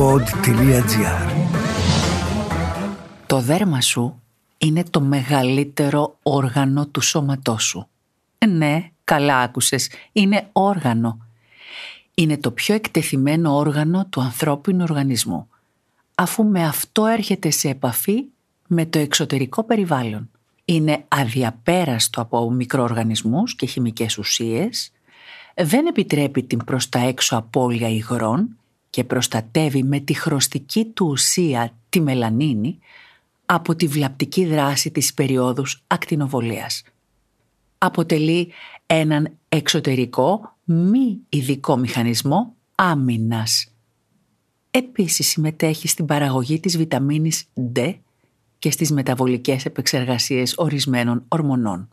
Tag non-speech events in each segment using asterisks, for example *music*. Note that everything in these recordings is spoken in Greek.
pod.gr Το δέρμα σου είναι το μεγαλύτερο όργανο του σώματός σου. Ναι, καλά άκουσες, είναι όργανο. Είναι το πιο εκτεθειμένο όργανο του ανθρώπινου οργανισμού, αφού με αυτό έρχεται σε επαφή με το εξωτερικό περιβάλλον. Είναι αδιαπέραστο από μικροοργανισμούς και χημικές ουσίες, δεν επιτρέπει την προς τα έξω απώλεια υγρών και προστατεύει με τη χρωστική του ουσία τη μελανίνη από τη βλαπτική δράση της περίοδους ακτινοβολίας. Αποτελεί έναν εξωτερικό μη ειδικό μηχανισμό άμυνας. Επίσης συμμετέχει στην παραγωγή της βιταμίνης D και στις μεταβολικές επεξεργασίες ορισμένων ορμονών.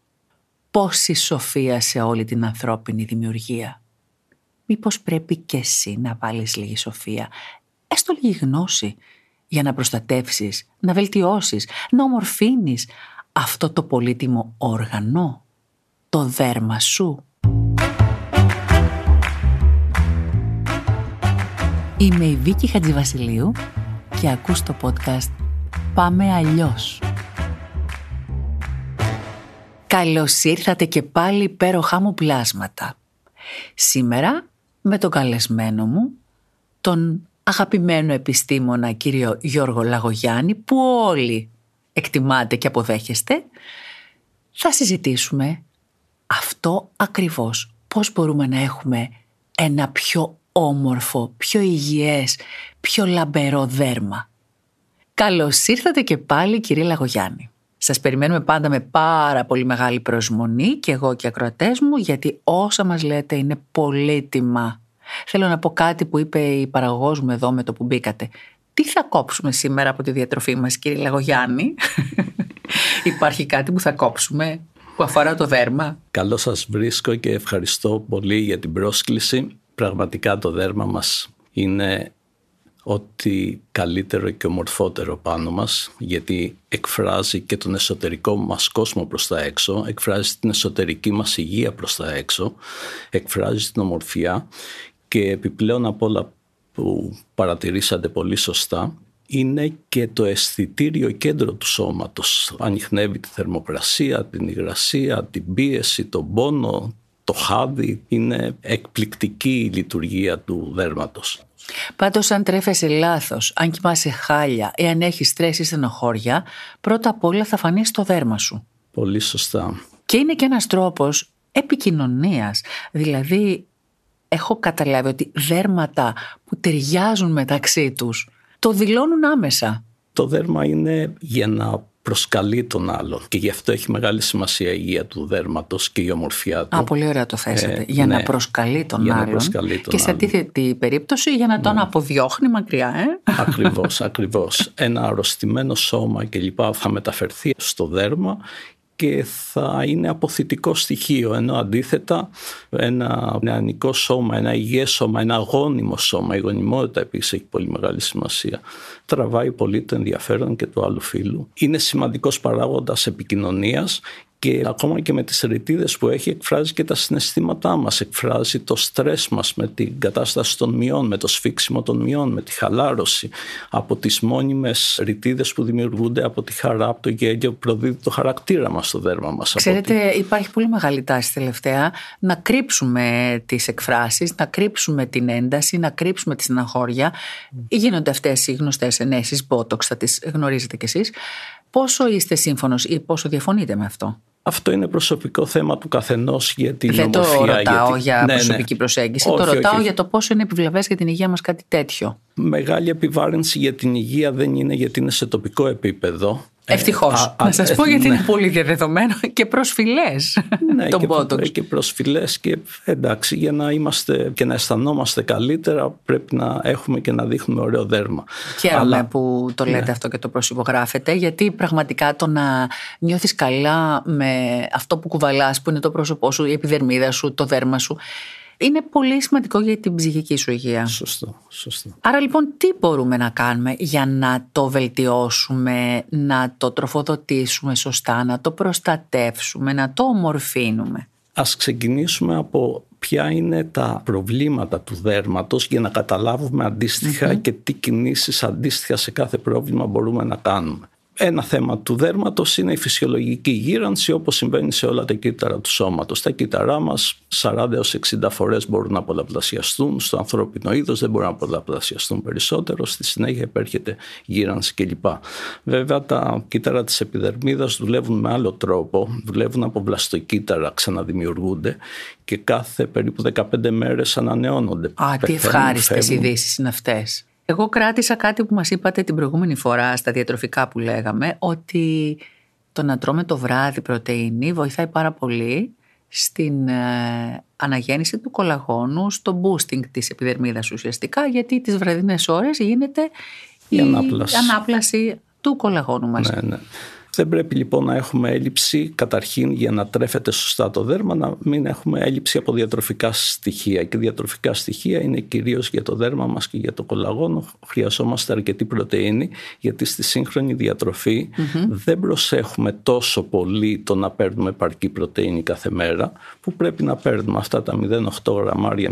Πόση σοφία σε όλη την ανθρώπινη δημιουργία. Μήπως πρέπει και εσύ να βάλεις λίγη σοφία, έστω λίγη γνώση, για να προστατεύσεις, να βελτιώσεις, να ομορφύνεις αυτό το πολύτιμο όργανο, το δέρμα σου. Είμαι η Βίκη Χατζηβασιλείου και ακούς το podcast «Πάμε αλλιώς». Καλώς ήρθατε και πάλι υπέροχά μου πλάσματα. Σήμερα με τον καλεσμένο μου, τον αγαπημένο επιστήμονα κύριο Γιώργο Λαγογιάννη, που όλοι εκτιμάτε και αποδέχεστε, θα συζητήσουμε αυτό ακριβώς. Πώς μπορούμε να έχουμε ένα πιο όμορφο, πιο υγιές, πιο λαμπερό δέρμα. Καλώς ήρθατε και πάλι κύριε Λαγογιάννη. Σας περιμένουμε πάντα με πάρα πολύ μεγάλη προσμονή και εγώ και οι ακροατές μου γιατί όσα μας λέτε είναι πολύτιμα. Θέλω να πω κάτι που είπε η παραγωγός μου εδώ με το που μπήκατε. Τι θα κόψουμε σήμερα από τη διατροφή μας κύριε Λαγογιάννη; *laughs* Υπάρχει κάτι που θα κόψουμε που αφορά το δέρμα; Καλό σας βρίσκω και ευχαριστώ πολύ για την πρόσκληση. Πραγματικά το δέρμα μας είναι ό,τι καλύτερο και ομορφότερο πάνω μας γιατί εκφράζει και τον εσωτερικό μας κόσμο προς τα έξω, εκφράζει την εσωτερική μας υγεία προς τα έξω, εκφράζει την ομορφιά και επιπλέον από όλα που παρατηρήσατε πολύ σωστά είναι και το αισθητήριο κέντρο του σώματος. Ανοιχνεύει τη θερμοκρασία, την υγρασία, την πίεση, τον πόνο, το χάδι. Είναι εκπληκτική η λειτουργία του δέρματος. Πάντως, αν τρέφεσαι λάθος, αν κοιμάσαι χάλια ή αν έχεις στρέσει ή στενοχώρια, πρώτα απ' όλα θα φανείς στο δέρμα σου. Πολύ σωστά. Και είναι και ένας τρόπος επικοινωνίας. Δηλαδή, έχω καταλάβει ότι δέρματα που ταιριάζουν μεταξύ τους το δηλώνουν άμεσα. Το δέρμα είναι για να προσκαλεί τον άλλον και γι' αυτό έχει μεγάλη σημασία η υγεία του δέρματος και η ομορφιά του. Α, πολύ ωραία το θέσατε. Ε, για να ναι. προσκαλεί τον για άλλον. Να προσκαλεί τον και σε αντίθετη περίπτωση για να τον ναι. αποδιώχνει μακριά. Ε; Ακριβώς, *laughs* ακριβώς. Ένα αρρωστημένο σώμα και λοιπά θα μεταφερθεί στο δέρμα και θα είναι αποθητικό στοιχείο ενώ αντίθετα ένα νεανικό σώμα, ένα υγιές σώμα, ένα αγώνιμο σώμα, η γονιμότητα επίσης έχει πολύ μεγάλη σημασία τραβάει πολύ το ενδιαφέρον και του άλλου φίλου. Είναι σημαντικός παράγοντας επικοινωνίας και ακόμα και με τις ρητίδες που έχει εκφράζει και τα συναισθήματά μας, εκφράζει το στρες μας με την κατάσταση των μειών, με το σφίξιμο των μειών, με τη χαλάρωση, από τις μόνιμες ρητίδες που δημιουργούνται από τη χαρά, από το γέλιο που προδίδει το χαρακτήρα μας στο δέρμα μας. Ξέρετε υπάρχει πολύ μεγάλη τάση τελευταία να κρύψουμε τις εκφράσεις, να κρύψουμε την ένταση, να κρύψουμε τη στεναχώρια. Mm. Γίνονται αυτές οι γνωστές ενέσεις, botox θα τις γνωρίζετε κι εσείς. Πόσο είστε σύμφωνος ή πόσο διαφωνείτε με αυτό; Αυτό είναι προσωπικό θέμα του καθενός για την Δεν ομορφιά. Δεν το ρωτάω για, για ναι, ναι. προσωπική προσέγγιση. το ρωτάω για το πόσο είναι επιβλαβές για την υγεία μας κάτι τέτοιο. Μεγάλη επιβάρυνση για την υγεία δεν είναι γιατί είναι σε τοπικό επίπεδο. Ευτυχώς. Να σας πω γιατί ναι. είναι πολύ διαδεδομένο *laughs* και προσφυλές ναι, τον και, Και προσφυλές και εντάξει, για να είμαστε και να αισθανόμαστε καλύτερα, πρέπει να έχουμε και να δείχνουμε ωραίο δέρμα. Χαίρομαι Αλλά, που το λέτε ναι. αυτό και το προσυπογράφετε, γιατί πραγματικά το να νιώθεις καλά με αυτό που κουβαλάς, που είναι το πρόσωπό σου, η επιδερμίδα σου, το δέρμα σου, είναι πολύ σημαντικό για την ψυχική σου υγεία. Σωστό, σωστό. Άρα λοιπόν τι μπορούμε να κάνουμε για να το βελτιώσουμε, να το τροφοδοτήσουμε σωστά, να το προστατεύσουμε, να το ομορφύνουμε; Ας ξεκινήσουμε από ποια είναι τα προβλήματα του δέρματος για να καταλάβουμε και τι κινήσεις αντίστοιχα σε κάθε πρόβλημα μπορούμε να κάνουμε. Ένα θέμα του δέρματος είναι η φυσιολογική γύρανση όπως συμβαίνει σε όλα τα κύτταρα του σώματος. Τα κύτταρά μας 40 έως 60 φορές μπορούν να πολλαπλασιαστούν, στο ανθρώπινο είδος δεν μπορούν να πολλαπλασιαστούν περισσότερο, στη συνέχεια υπέρχεται γύρανση κλπ. Βέβαια τα κύτταρα της επιδερμίδας δουλεύουν με άλλο τρόπο, δουλεύουν από βλαστοκύτταρα, ξαναδημιουργούνται και κάθε περίπου 15 μέρες ανανεώνονται. Α, τι ευχάριστες ειδήσεις είναι αυτές. Εγώ κράτησα κάτι που μας είπατε την προηγούμενη φορά στα διατροφικά που λέγαμε, ότι το να τρώμε το βράδυ πρωτεΐνη βοηθάει πάρα πολύ στην ε, αναγέννηση του κολαγόνου, στο boosting της επιδερμίδας ουσιαστικά, γιατί τις βραδινές ώρες γίνεται η, ανάπλαση. του κολαγόνου μας. Ναι, ναι. Δεν πρέπει λοιπόν να έχουμε έλλειψη καταρχήν για να τρέφεται σωστά το δέρμα να μην έχουμε έλλειψη από διατροφικά στοιχεία. Και διατροφικά στοιχεία είναι κυρίως για το δέρμα μας και για το κολαγόνο. Χρειαζόμαστε αρκετή πρωτεΐνη γιατί στη σύγχρονη δεν προσέχουμε τόσο πολύ το να παίρνουμε επαρκή πρωτεΐνη κάθε μέρα που πρέπει να παίρνουμε αυτά τα 0,8 γραμμάρια,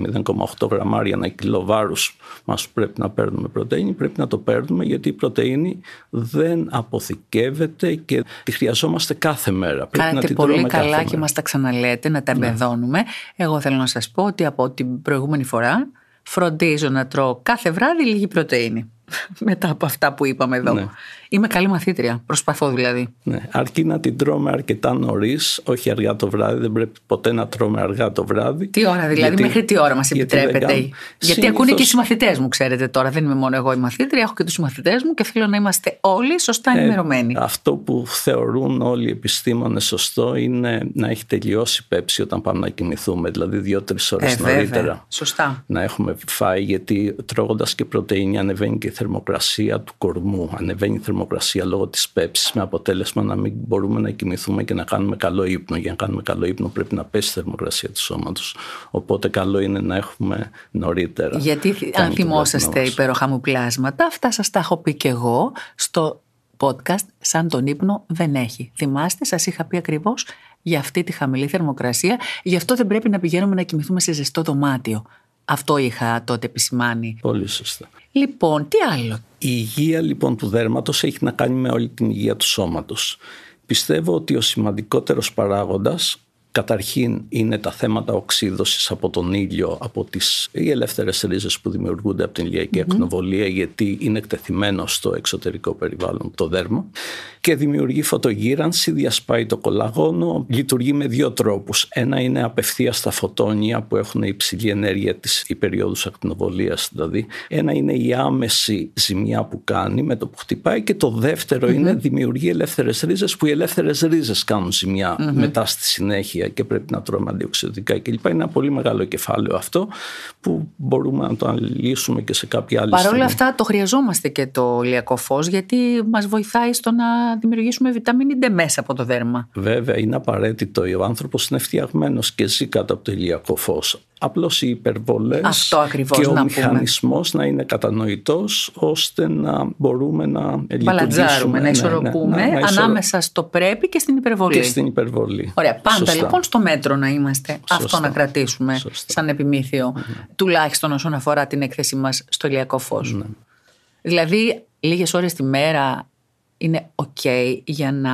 0,8 γραμμάρια ένα κιλό βάρους μας πρέπει να παίρνουμε πρωτεΐνη. Πρέπει να το παίρνουμε γιατί η πρωτεΐνη δεν αποθηκεύεται και τη χρειαζόμαστε κάθε μέρα. Κάνετε πολύ καλά και μας τα ξαναλέτε, να τα ναι. εμπεδώνουμε. Εγώ θέλω να σας πω ότι από την προηγούμενη φορά φροντίζω να τρώω κάθε βράδυ λίγη πρωτεΐνη. *laughs* Μετά από αυτά που είπαμε εδώ. Ναι. Είμαι καλή μαθήτρια. Προσπαθώ δηλαδή. Ναι. Αρκεί να την τρώμε αρκετά νωρίς, όχι αργά το βράδυ. Δεν πρέπει ποτέ να τρώμε αργά το βράδυ. Τι ώρα δηλαδή, γιατί, μέχρι τι ώρα μας επιτρέπετε. Γιατί, γιατί ακούνε και οι συμμαθητές μου, ξέρετε τώρα. Δεν είμαι μόνο εγώ η μαθήτρια, έχω και τους συμμαθητές μου και θέλω να είμαστε όλοι σωστά ε, ενημερωμένοι. αυτό που θεωρούν όλοι οι επιστήμονες σωστό είναι να έχει τελειώσει η πέψη όταν πάμε να κοιμηθούμε. Δηλαδή δύο-τρεις ώρες ε, νωρίτερα. Σωστά. Να έχουμε φάει, γιατί τρώγοντας και πρωτενη ανεβαίνει και η θερμοκρασία του κορμού. Ανεβαίνει η θερμοκρασία λόγω της πέψης, με αποτέλεσμα να μην μπορούμε να κοιμηθούμε και να κάνουμε καλό ύπνο. Για να κάνουμε καλό ύπνο πρέπει να πέσει η θερμοκρασία του σώματος. Οπότε καλό είναι να έχουμε νωρίτερα. Γιατί αν θυμόσαστε υπέροχα μου πλάσματα, αυτά σας τα έχω πει και εγώ στο podcast σαν τον ύπνο δεν έχει. Θυμάστε, σας είχα πει ακριβώς για αυτή τη χαμηλή θερμοκρασία, γι' αυτό δεν πρέπει να πηγαίνουμε να κοιμηθούμε σε ζεστό δωμάτιο. Αυτό είχα τότε επισημάνει. Πολύ σωστά. Λοιπόν, τι άλλο; Η υγεία λοιπόν του δέρματος έχει να κάνει με όλη την υγεία του σώματος. Πιστεύω ότι ο σημαντικότερος παράγοντας Καταρχήν είναι τα θέματα οξύδωσης από τον ήλιο, από τις οι ελεύθερες ρίζες που δημιουργούνται από την ηλιακή ακτινοβολία γιατί είναι εκτεθειμένο στο εξωτερικό περιβάλλον το δέρμα και δημιουργεί φωτογύρανση, διασπάει το κολαγόνο, λειτουργεί με δύο τρόπους. Ένα είναι απευθεία στα φωτόνια που έχουν υψηλή ενέργεια της υπεριόδους ακτινοβολίας δηλαδή. Ένα είναι η άμεση ζημιά που κάνει με το που χτυπάει και το δευτερο είναι δημιουργεί ελεύθερες ρίζες που οι ελεύθερες ρίζες κάνουν μετά στη συνέχεια και πρέπει να τρώμε αντιοξυδοτικά κλπ. Είναι ένα πολύ μεγάλο κεφάλαιο αυτό που μπορούμε να το αναλύσουμε και σε κάποια άλλη Παρ' όλα αυτά το χρειαζόμαστε και το ηλιακό φως γιατί μας βοηθάει στο να δημιουργήσουμε βιταμίνη D μέσα από το δέρμα. Βέβαια είναι απαραίτητο. Ο άνθρωπος είναι φτιαγμένος και ζει κάτω από το ηλιακό φως. Απλώς οι υπερβολές και ο μηχανισμός να είναι κατανοητός ώστε να μπορούμε να λειτουργήσουμε. να ναι, ναι, ισορροπούμε ναι, ανάμεσα στο πρέπει και στην υπερβολή. Και στην υπερβολή. Ωραία. Πάντα λοιπόν στο μέτρο να είμαστε. Αυτό να κρατήσουμε σαν επιμήθειο. Τουλάχιστον όσον αφορά την έκθεση μας στο ηλιακό φως. Δηλαδή, λίγες ώρες τη μέρα είναι ok για να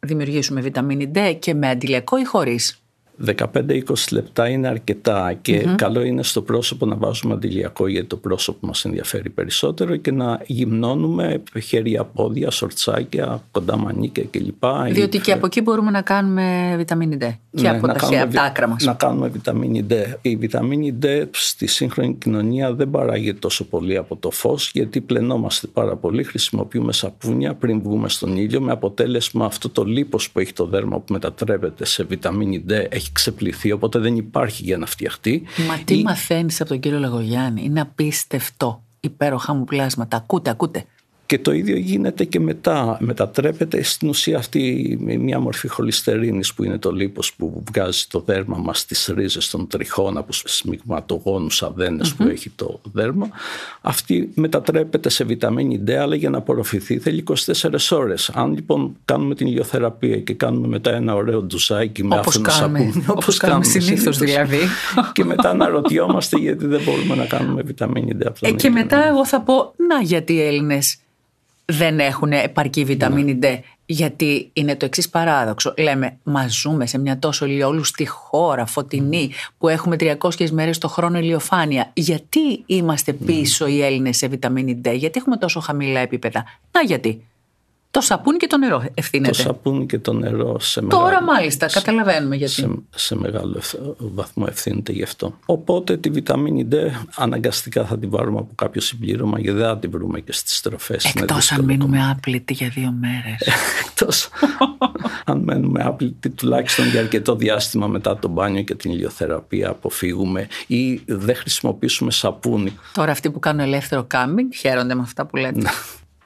δημιουργήσουμε βιταμίνη D και με αντιλιακό ή χωρίς; 15-20 λεπτά είναι αρκετά και καλό είναι στο πρόσωπο να βάζουμε αντιλιακό γιατί το πρόσωπο μας ενδιαφέρει περισσότερο και να γυμνώνουμε χέρια, πόδια, σορτσάκια, κοντά μανίκια κλπ. Διότι και από εκεί μπορούμε να κάνουμε βιταμίνη D και ναι, από τα, χέρια, από τα άκρα μας. Να κάνουμε βιταμίνη D. Η βιταμίνη D στη σύγχρονη κοινωνία δεν παράγεται τόσο πολύ από το φως γιατί πλενόμαστε πάρα πολύ, χρησιμοποιούμε σαπούνια πριν βγούμε στον ήλιο με αποτέλεσμα αυτό το λίπος που έχει το δέρμα που μετατρέπεται σε βιταμίνη D έχει ξεπληθεί, οπότε δεν υπάρχει για να φτιαχτεί. Μα τι Ή... μαθαίνεις από τον κύριο Λαγογιάννη, είναι απίστευτο. Υπέροχα μου πλάσματα. Ακούτε, ακούτε. Και το ίδιο γίνεται και μετά. Μετατρέπεται στην ουσία αυτή μια μορφή χολυστερίνης που είναι το λίπος που βγάζει το δέρμα μας στις ρίζες των τριχών από σμιγματογόνους που έχει το δέρμα. Αυτή μετατρέπεται σε βιταμίνη D αλλά για να απορροφηθεί θέλει 24 ώρες. Αν λοιπόν κάνουμε την ηλιοθεραπεία και κάνουμε μετά ένα ωραίο ντουζάκι με άφθονο σαπούνι. Όπως κάνουμε συνήθως δηλαδή. *laughs* και μετά αναρωτιόμαστε γιατί δεν μπορούμε να κάνουμε βιταμίνη D. Ε, και μετά εγώ θα πω να γιατί οι Έλληνες δεν έχουν επαρκή βιταμίνη ναι. D. Γιατί είναι το εξής παράδοξο. Λέμε, μα ζούμε σε μια τόσο ηλιόλουστη χώρα, φωτεινή, που έχουμε 300 μέρες το χρόνο ηλιοφάνεια. Γιατί είμαστε ναι. πίσω οι Έλληνες σε βιταμίνη D, γιατί έχουμε τόσο χαμηλά επίπεδα; Να γιατί. Το σαπούνι και το νερό ευθύνεται. Το σαπούνι και το νερό σε μεγάλο... Τώρα μάλιστα, καταλαβαίνουμε γιατί. Σε, σε μεγάλο βαθμό ευθύνεται γι' αυτό. Οπότε τη βιταμίνη D αναγκαστικά θα την πάρουμε από κάποιο συμπλήρωμα γιατί δεν θα την βρούμε και στις τροφές. Εκτός αν μείνουμε άπλητοι για δύο μέρες. Εκτός *laughs* αν μένουμε άπλητοι τουλάχιστον για αρκετό διάστημα μετά το μπάνιο και την ηλιοθεραπεία αποφύγουμε ή δεν χρησιμοποιήσουμε σαπούνι. Τώρα αυτοί που κάνουν ελεύθερο κάμπινγκ χαίρονται με αυτά που λέτε.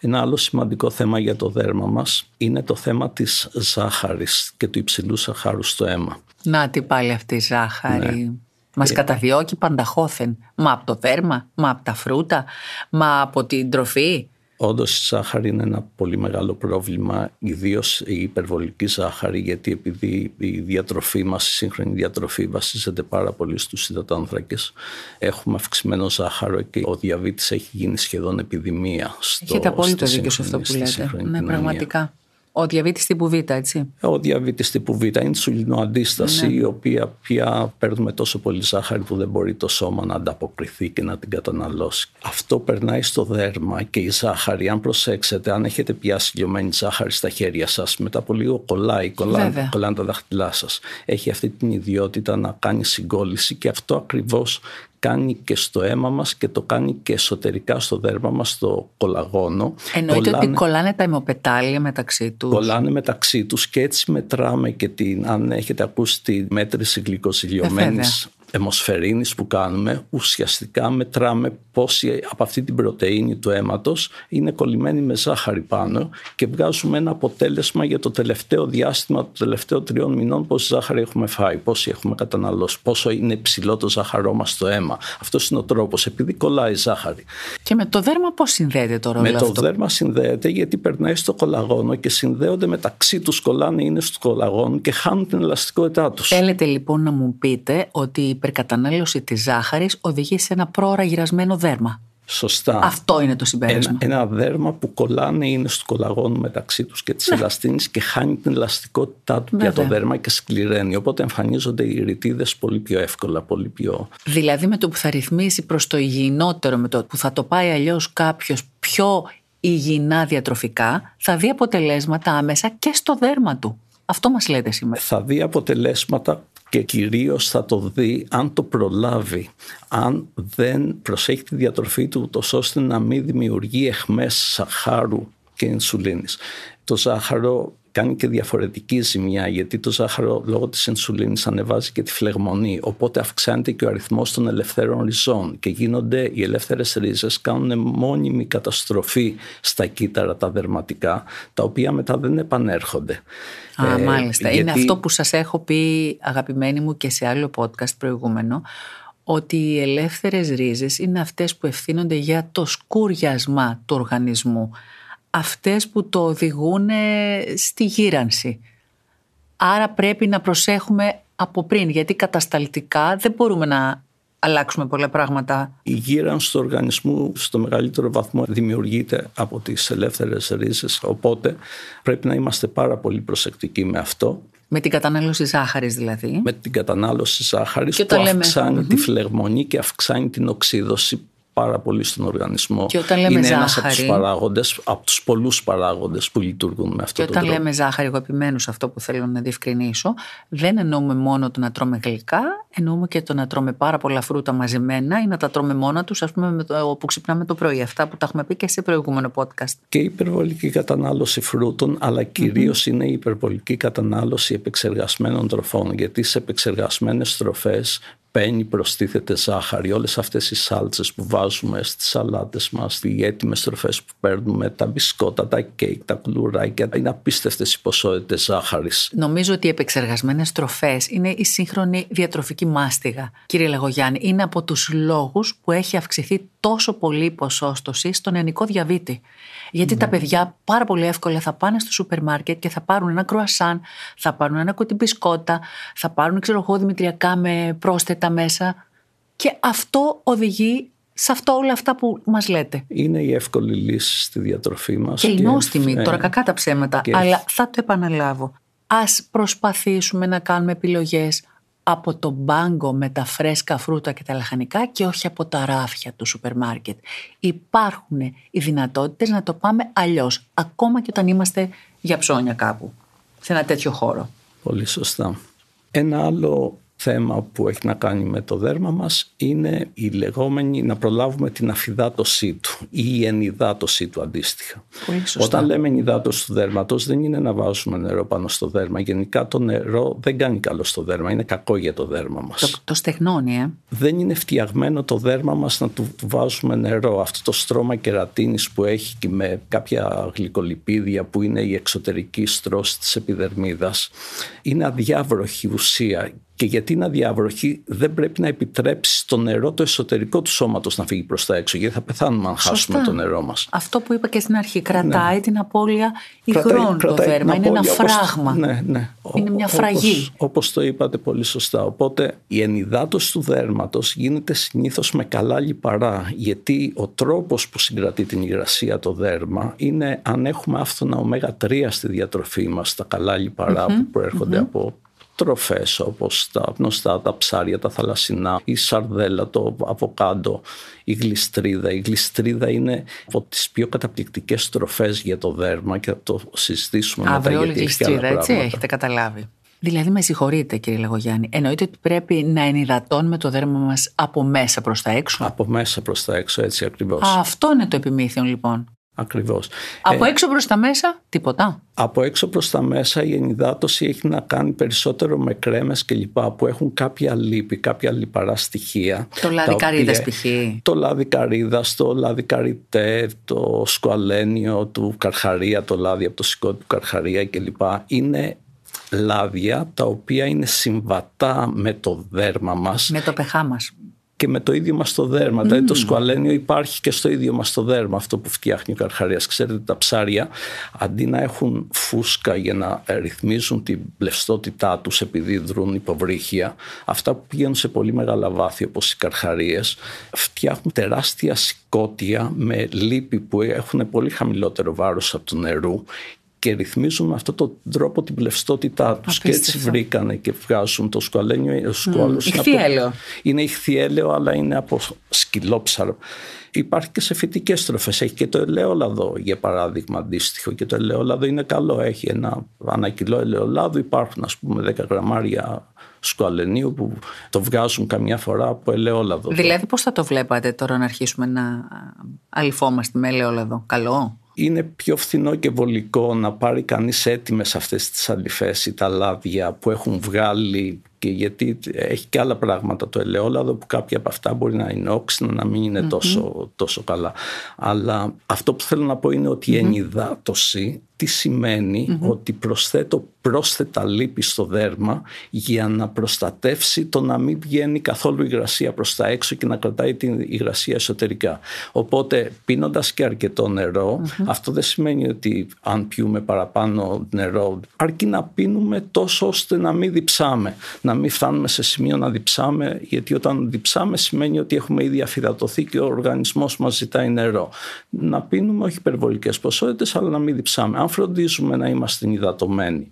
Ναι. Ένα άλλο σημαντικό θέμα για το δέρμα μας είναι το θέμα της ζάχαρης και του υψηλού σαχάρου στο αίμα. Να τι πάλι αυτή η ζάχαρη. Ναι. Μας ε... καταδιώκει πανταχώθεν. Μα από το δέρμα, μα από τα φρούτα, μα από την τροφή. Όντως η ζάχαρη είναι ένα πολύ μεγάλο πρόβλημα, ιδίως η υπερβολική ζάχαρη, γιατί επειδή η διατροφή μας, η σύγχρονη διατροφή βασίζεται πάρα πολύ στους υδατάνθρακες, έχουμε αυξημένο ζάχαρο και ο διαβήτης έχει γίνει σχεδόν επιδημία. Στο, Έχετε απόλυτο δίκιο σε αυτό που λέτε. Ναι, πραγματικά. Ο διαβήτης τύπου Β, έτσι. Ο διαβήτης τύπου Β είναι σουλινοαντίσταση, ναι. η οποία πια παίρνουμε τόσο πολύ ζάχαρη που δεν μπορεί το σώμα να ανταποκριθεί και να την καταναλώσει. Αυτό περνάει στο δέρμα και η ζάχαρη, αν προσέξετε, αν έχετε πιάσει λιωμένη ζάχαρη στα χέρια σας, μετά από λίγο κολλάει, κολλάνε, κολλάνε τα δάχτυλά σας. Έχει αυτή την ιδιότητα να κάνει συγκόλληση και αυτό ακριβώς κάνει και στο αίμα μας και το κάνει και εσωτερικά στο δέρμα μας, στο κολαγόνο. Εννοείται κολλάνε, ότι κολλάνε τα αιμοπετάλια μεταξύ τους. Κολλάνε μεταξύ τους και έτσι μετράμε και την, αν έχετε ακούσει τη μέτρηση γλυκοζηλιωμένης αιμοσφαιρίνης που κάνουμε, ουσιαστικά μετράμε πόση από αυτή την πρωτεΐνη του αίματος είναι κολλημένη με ζάχαρη πάνω και βγάζουμε ένα αποτέλεσμα για το τελευταίο διάστημα των τελευταίων τριών μηνών πόση ζάχαρη έχουμε φάει, πόση έχουμε καταναλώσει, πόσο είναι υψηλό το ζάχαρό μας στο αίμα. Αυτός είναι ο τρόπος, επειδή κολλάει ζάχαρη. Και με το δέρμα πώς συνδέεται τώρα Με το δέρμα συνδέεται γιατί περνάει στο κολαγόνο και συνδέονται μεταξύ τους κολλάνε είναι στο κολαγόνο και χάνουν την ελαστικότητά τους. Θέλετε λοιπόν να μου πείτε ότι υπερκατανάλωση της ζάχαρης οδηγεί σε ένα πρόωρα γυρασμένο δέρμα. Σωστά. Αυτό είναι το συμπέρασμα. Ένα, ένα δέρμα που κολλάνε είναι στο κολαγόνο μεταξύ τους και της ναι. ελαστίνης και χάνει την ελαστικότητά του για το δέρμα και σκληραίνει. Οπότε εμφανίζονται οι ρητίδες πολύ πιο εύκολα, πολύ πιο... Δηλαδή με το που θα ρυθμίσει προς το υγιεινότερο, με το που θα το πάει αλλιώς κάποιος πιο υγιεινά διατροφικά, θα δει αποτελέσματα άμεσα και στο δέρμα του. Αυτό μας λέτε σήμερα. Θα δει αποτελέσματα και κυρίως θα το δει αν το προλάβει, αν δεν προσέχει τη διατροφή του τόσο ώστε να μην δημιουργεί εχμές σαχάρου και ενσουλίνης. Το ζάχαρο κάνει και διαφορετική ζημιά γιατί το ζάχαρο λόγω της ενσουλίνης ανεβάζει και τη φλεγμονή οπότε αυξάνεται και ο αριθμός των ελευθέρων ριζών και γίνονται οι ελεύθερες ρίζες κάνουν μόνιμη καταστροφή στα κύτταρα τα δερματικά τα οποία μετά δεν επανέρχονται. Α, ε, μάλιστα. Είναι αυτό που σας έχω πει αγαπημένοι μου και σε άλλο podcast προηγούμενο ότι οι ελεύθερες ρίζες είναι αυτές που ευθύνονται για το σκούριασμα του οργανισμού αυτές που το οδηγούν στη γύρανση. Άρα πρέπει να προσέχουμε από πριν, γιατί κατασταλτικά δεν μπορούμε να αλλάξουμε πολλά πράγματα. Η γύρανση του οργανισμού στο μεγαλύτερο βαθμό δημιουργείται από τις ελεύθερες ρίζες, οπότε πρέπει να είμαστε πάρα πολύ προσεκτικοί με αυτό. Με την κατανάλωση ζάχαρης δηλαδή. Με την κατανάλωση ζάχαρης που αυξάνει τη φλεγμονή και αυξάνει την οξύδωση πάρα πολύ στον οργανισμό. Και όταν λέμε είναι ζάχαρη, ένας από τους παράγοντες, από τους πολλούς παράγοντες που λειτουργούν με αυτό και όταν λέμε ζάχαρη, εγώ επιμένω σε αυτό που θέλω να διευκρινίσω, δεν εννοούμε μόνο το να τρώμε γλυκά, εννοούμε και το να τρώμε πάρα πολλά φρούτα μαζεμένα ή να τα τρώμε μόνα τους, ας πούμε με το, που ξυπνάμε το πρωί. Αυτά που τα έχουμε πει και σε προηγούμενο podcast. Και η υπερβολική κατανάλωση φρούτων, αλλά είναι η υπερβολική κατανάλωση επεξεργασμένων τροφών, γιατί σε επεξεργασμένες τροφές μπαίνει, προστίθεται ζάχαρη. Όλες αυτές οι σάλτσες που βάζουμε στις σαλάτες μας, οι έτοιμες τροφές που παίρνουμε, τα μπισκότα, τα κέικ, τα κουλουράκια, είναι απίστευτες οι ποσότητες ζάχαρης. Νομίζω ότι οι επεξεργασμένες τροφές είναι η σύγχρονη διατροφική μάστιγα. Κύριε Λεγογιάννη, είναι από τους λόγους που έχει αυξηθεί τόσο πολύ η ποσόστοση στον νεανικό διαβήτη. Γιατί τα παιδιά πάρα πολύ εύκολα θα πάνε στο σούπερ μάρκετ και θα πάρουν ένα κρουασάν, θα πάρουν ένα κουτί μπισκότα, θα πάρουν ξέρω εγώ δημητριακά με πρόσθετα μέσα και αυτό οδηγεί σε αυτό όλα αυτά που μας λέτε. Είναι η εύκολη λύση στη διατροφή μας. Και, η νόστιμη, ε, τώρα κακά τα ψέματα, αλλά θα το επαναλάβω. Ας προσπαθήσουμε να κάνουμε επιλογές από το μπάγκο με τα φρέσκα φρούτα και τα λαχανικά και όχι από τα ράφια του σούπερ μάρκετ. Υπάρχουν οι δυνατότητες να το πάμε αλλιώς, ακόμα και όταν είμαστε για ψώνια κάπου, σε ένα τέτοιο χώρο. Πολύ σωστά. Ένα άλλο θέμα που έχει να κάνει με το δέρμα μας είναι η λεγόμενη να προλάβουμε την αφυδάτωσή του ή η ενυδάτωσή του αντίστοιχα. Όταν λέμε ενυδάτωση του δέρματος δεν είναι να βάζουμε νερό πάνω στο δέρμα. Γενικά το νερό δεν κάνει καλό στο δέρμα, είναι κακό για το δέρμα μας. Το, το στεγνώνει, ε. Δεν είναι φτιαγμένο το δέρμα μας να του βάζουμε νερό. Αυτό το στρώμα κερατίνης που έχει και με κάποια γλυκολιπίδια που είναι η εξωτερική στρώση της επιδερμίδας είναι αδιάβροχη ουσία και γιατί είναι αδιάβροχη, δεν πρέπει να επιτρέψει το νερό το εσωτερικό του σώματος να φύγει προς τα έξω, γιατί θα πεθάνουμε αν χάσουμε το νερό μας. Αυτό που είπα και στην αρχή, κρατάει ναι. την απώλεια υγρών το δέρμα. Είναι ένα φράγμα. Ναι, ναι. Είναι μια φραγή. Όπω το είπατε πολύ σωστά. Οπότε η ενυδάτωση του δέρματος γίνεται συνήθως με καλά λιπαρά, γιατί ο τρόπος που συγκρατεί την υγρασία το δέρμα είναι αν έχουμε άφθονα ω3 στη διατροφή μας, τα καλά που προερχονται από τροφές όπως τα γνωστά τα ψάρια, τα θαλασσινά, η σαρδέλα, το αβοκάντο, η γλιστρίδα. Η γλιστρίδα είναι από τις πιο καταπληκτικές τροφές για το δέρμα και θα το συζητήσουμε Αύριο μετά γιατί έχει άλλα έτσι έχετε καταλάβει. Δηλαδή με συγχωρείτε κύριε Λεγογιάννη, εννοείται ότι πρέπει να ενυδατώνουμε το δέρμα μας από μέσα προς τα έξω; Από μέσα προς τα έξω, έτσι ακριβώς. αυτό είναι το επιμήθειο λοιπόν. Ακριβώς. Από ε, έξω προς τα μέσα τίποτα. Από έξω προς τα μέσα η ενυδάτωση έχει να κάνει περισσότερο με κρέμες και λοιπά που έχουν κάποια λίπη, κάποια λιπαρά στοιχεία. Το λάδι καρύδας π.χ. Το λάδι καρύδας, το λάδι καριτέ, το σκουαλένιο του καρχαρία, το λάδι από το σηκώτη του καρχαρία κλπ. Είναι λάδια τα οποία είναι συμβατά με το δέρμα μας. Με το πεχά μας και με το ίδιο μας το δέρμα. Mm. Δηλαδή το σκουαλένιο υπάρχει και στο ίδιο μας το δέρμα αυτό που φτιάχνει ο Καρχαρίας. Ξέρετε τα ψάρια αντί να έχουν φούσκα για να ρυθμίζουν την πλευστότητά τους επειδή δρούν υποβρύχια αυτά που πηγαίνουν σε πολύ μεγάλα βάθη όπως οι Καρχαρίες φτιάχνουν τεράστια σηκώτια με λύπη που έχουν πολύ χαμηλότερο βάρος από το νερού και ρυθμίζουν με αυτόν τον τρόπο την πλευστότητά τους. Και έτσι βρήκανε και βγάζουν το σκουαλένιο. Ο σκουάλος mm, είναι, είναι ηχθιέλαιο, αλλά είναι από σκυλόψαρο. Υπάρχει και σε φυτικές τροφέ. Έχει και το ελαιόλαδο, για παράδειγμα, αντίστοιχο. Και το ελαιόλαδο είναι καλό. Έχει ένα ανά κιλό ελαιόλαδο. Υπάρχουν, ας πούμε, 10 γραμμάρια σκουαλενίου που το βγάζουν καμιά φορά από ελαιόλαδο. Δηλαδή, πώς θα το βλέπατε τώρα να αρχίσουμε να αλυφόμαστε με ελαιόλαδο; Καλό; Είναι πιο φθηνό και βολικό να πάρει κανείς έτοιμες αυτές τις αλυφές ή τα λάδια που έχουν βγάλει και γιατί έχει και άλλα πράγματα το ελαιόλαδο που κάποια από αυτά μπορεί να είναι όξινα να μην ειναι τόσο, τόσο καλά. Αλλά αυτό που θέλω να πω είναι ότι η ενυδάτωση τι σημαινει ότι προσθέτω πρόσθετα λίπη στο δέρμα για να προστατεύσει το να μην βγαίνει καθόλου υγρασία προς τα έξω και να κρατάει την υγρασία εσωτερικά. Οπότε πίνοντας και αρκετό αυτό δεν σημαίνει ότι αν πιούμε παραπάνω νερό αρκεί να πίνουμε τόσο ώστε να μην διψάμε, να μην φτάνουμε σε σημείο να διψάμε γιατί όταν διψάμε σημαίνει ότι έχουμε ήδη αφυδατωθεί και ο οργανισμός μας ζητάει νερό. Να πίνουμε όχι υπερβολικές ποσότητες αλλά να μην διψάμε φροντίζουμε να είμαστε υδατωμένοι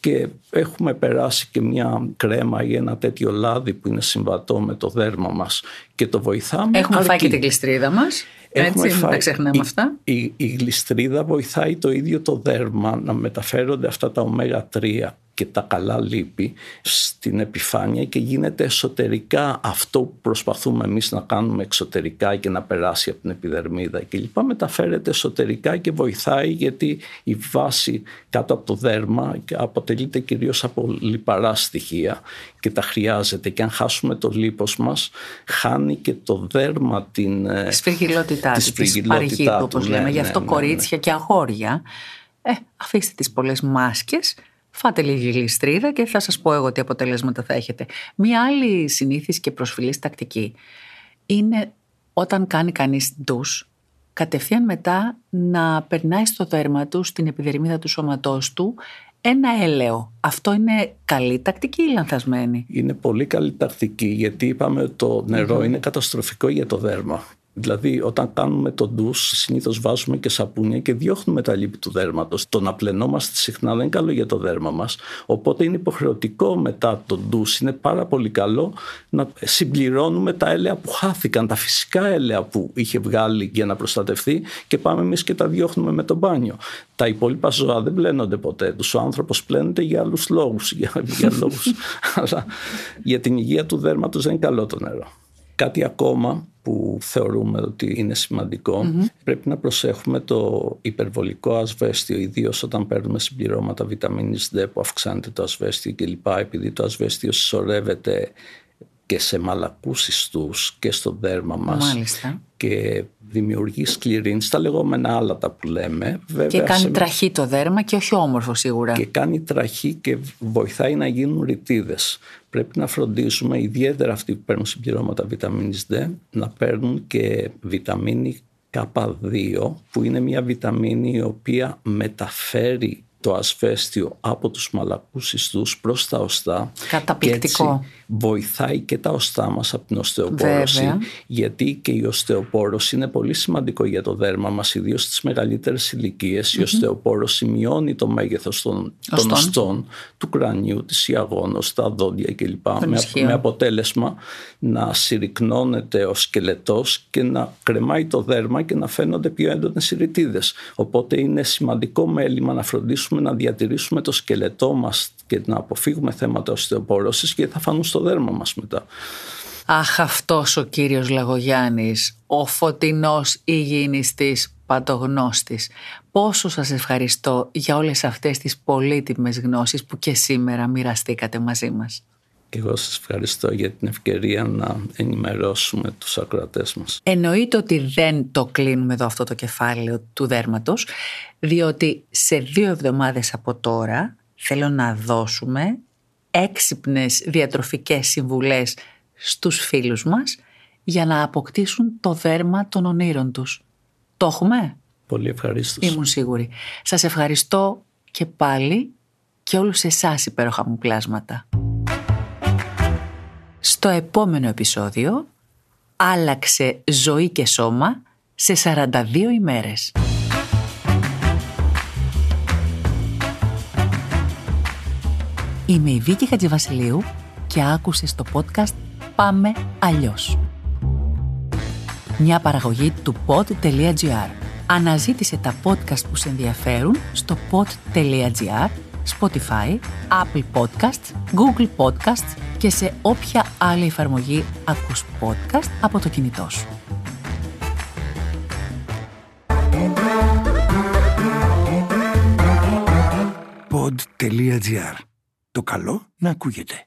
και έχουμε περάσει και μια κρέμα ή ένα τέτοιο λάδι που είναι συμβατό με το δέρμα μας και το βοηθάμε. Έχουμε αρκεί. φάει και την κλειστρίδα μας. Έτσι, φάει... τα ξεχνάμε αυτά. Η, η, γλιστρίδα βοηθάει το ίδιο το δέρμα να μεταφέρονται αυτά τα ω3 και τα καλά λύπη στην επιφάνεια και γίνεται εσωτερικά αυτό που προσπαθούμε εμείς να κάνουμε εξωτερικά και να περάσει από την επιδερμίδα και λοιπά μεταφέρεται εσωτερικά και βοηθάει γιατί η βάση κάτω από το δέρμα αποτελείται κυρίως από λιπαρά στοιχεία και τα χρειάζεται και αν χάσουμε το λίπος μας χάνει και το δέρμα την ε, σφυγγυλότητά της, της όπως λέμε, ναι, γι' αυτό ναι, ναι, κορίτσια και αγόρια. Ε, αφήστε τις πολλές μάσκες Φάτε λίγη γλιστρίδα και θα σας πω εγώ τι αποτελέσματα θα έχετε. Μία άλλη συνήθις και προσφυλής τακτική είναι όταν κάνει κανείς ντους, κατευθείαν μετά να περνάει στο δέρμα του, στην επιδερμίδα του σώματός του, ένα έλαιο. Αυτό είναι καλή τακτική ή λανθασμένη; Είναι πολύ καλή τακτική γιατί είπαμε ότι το νερο είναι καταστροφικό για το δέρμα Δηλαδή, όταν κάνουμε το ντους, συνήθως βάζουμε και σαπούνια και διώχνουμε τα λίπη του δέρματος. Το να πλενόμαστε συχνά δεν είναι καλό για το δέρμα μας. Οπότε είναι υποχρεωτικό μετά το ντους. Είναι πάρα πολύ καλό να συμπληρώνουμε τα έλαια που χάθηκαν, τα φυσικά έλαια που είχε βγάλει για να προστατευτεί και πάμε εμείς και τα διώχνουμε με το μπάνιο. Τα υπόλοιπα ζώα δεν πλένονται ποτέ τους. Ο άνθρωπος πλένεται για άλλους λόγους. Για, για λόγους, *laughs* αλλά για την υγεία του δέρματος δεν είναι καλό το νερό. Κάτι ακόμα που θεωρούμε ότι είναι πρέπει να προσέχουμε το υπερβολικό ασβέστιο, ιδίως όταν παίρνουμε συμπληρώματα βιταμίνης D που αυξάνεται το ασβέστιο κλπ. Επειδή το ασβέστιο συσσωρεύεται και σε μαλακούς ιστούς και στο δέρμα μας και δημιουργεί σκληρίνη στα λεγόμενα άλατα που λέμε. Βέβαια, και κάνει τραχή το δέρμα και όχι όμορφο σίγουρα. Και κάνει τραχή και βοηθάει να γίνουν ρητίδες. Πρέπει να φροντίσουμε ιδιαίτερα αυτοί που παίρνουν συμπληρώματα βιταμίνης D να παίρνουν και βιταμίνη K2 που είναι μια βιταμίνη η οποία μεταφέρει το ασβέστιο από τους μαλακούς ιστούς προς τα οστά. Καταπληκτικό. Και βοηθάει και τα οστά μας από την οστεοπόρωση. Γιατί και η οστεοπόρωση είναι πολύ σημαντικό για το δέρμα μας, ιδίως στις μεγαλύτερες ηλικίες. Η οστεοπόρωση μειώνει το μέγεθος των, των οστών, του κρανιού, της ιαγώνος, τα δόντια κλπ. Με, με, αποτέλεσμα να συρρυκνώνεται ο σκελετός και να κρεμάει το δέρμα και να φαίνονται πιο έντονες ρητίδες. Οπότε είναι σημαντικό μέλημα να φροντίσουμε να διατηρήσουμε το σκελετό μας και να αποφύγουμε θέματα οστεοπόρωσης και θα φανούν στο δέρμα μας μετά. Αχ αυτός ο κύριος Λαγογιάννης, ο φωτεινός υγιεινιστής πατογνώστης. Πόσο σας ευχαριστώ για όλες αυτές τις πολύτιμες γνώσεις που και σήμερα μοιραστήκατε μαζί μας. Και εγώ σας ευχαριστώ για την ευκαιρία να ενημερώσουμε τους ακροατές μας. Εννοείται ότι δεν το κλείνουμε εδώ αυτό το κεφάλαιο του δέρματος, διότι σε δύο εβδομάδες από τώρα θέλω να δώσουμε έξυπνες διατροφικές συμβουλές στους φίλους μας για να αποκτήσουν το δέρμα των ονείρων τους. Το έχουμε; Πολύ ευχαριστώ. Ήμουν σίγουρη. Σας ευχαριστώ και πάλι και όλους εσάς υπέροχα μου πλάσματα. Στο επόμενο επεισόδιο άλλαξε ζωή και σώμα σε 42 ημέρες. Είμαι η Βίκη Χατζηβασιλείου και άκουσες το podcast «Πάμε αλλιώς». Μια παραγωγή του pod.gr. Αναζήτησε τα podcast που σε ενδιαφέρουν στο pod.gr Spotify, Apple Podcasts, Google Podcasts και σε όποια άλλη εφαρμογή ακούς podcast από το κινητό σου. Pod.gr. Το καλό να ακούγεται.